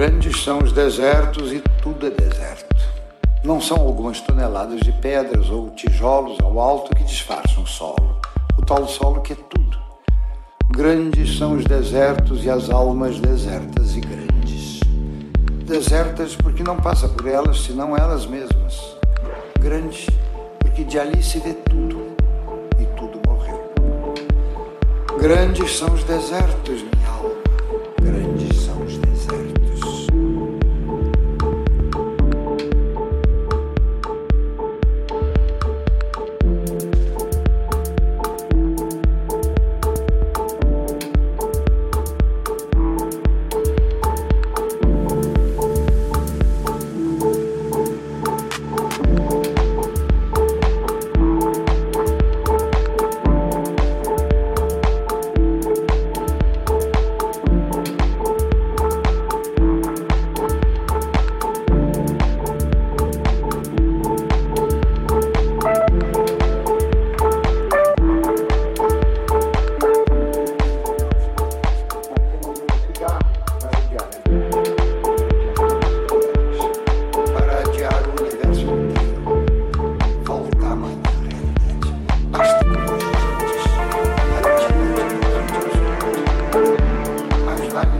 Grandes são os desertos e tudo é deserto. Não são algumas toneladas de pedras ou tijolos ao alto que disfarçam o solo, o tal solo que é tudo. Grandes são os desertos e as almas desertas e grandes. Desertas porque não passa por elas senão elas mesmas. Grandes porque de ali se vê tudo e tudo morreu. Grandes são os desertos,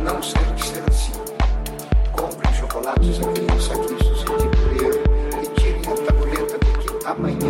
não ser que ser assim. Comprem chocolates a criança que isso se crer e tirem a tabuleta de que amanhã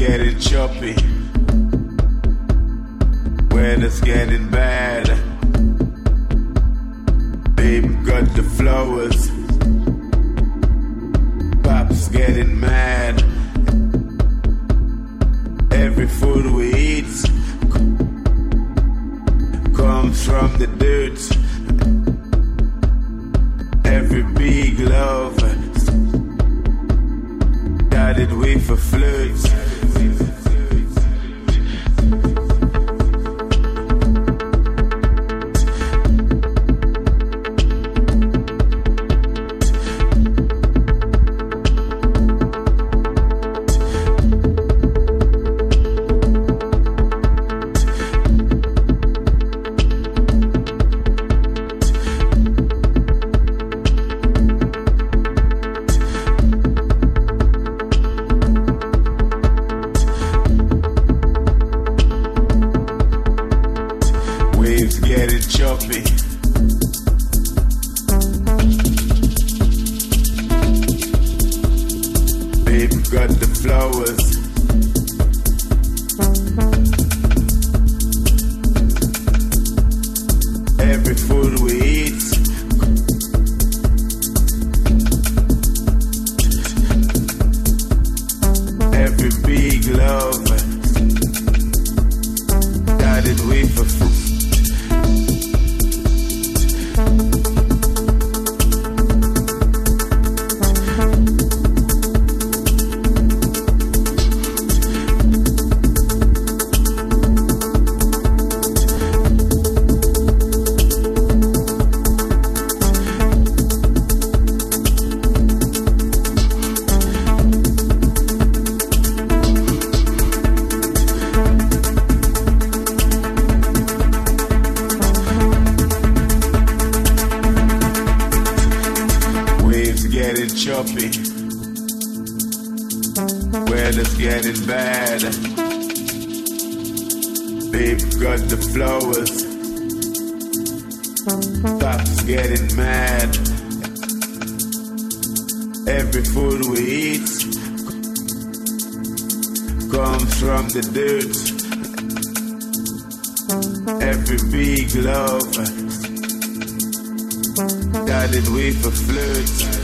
get it choppy. it's getting bad. Baby got the flowers. Pop's getting mad. Every food we eat comes from the dirt. Every big love. Decided we for. Choppy. Weather's getting bad. Babe got the flowers. Stop's getting mad. Every food we eat comes from the dirt. Every big love started with a flirt.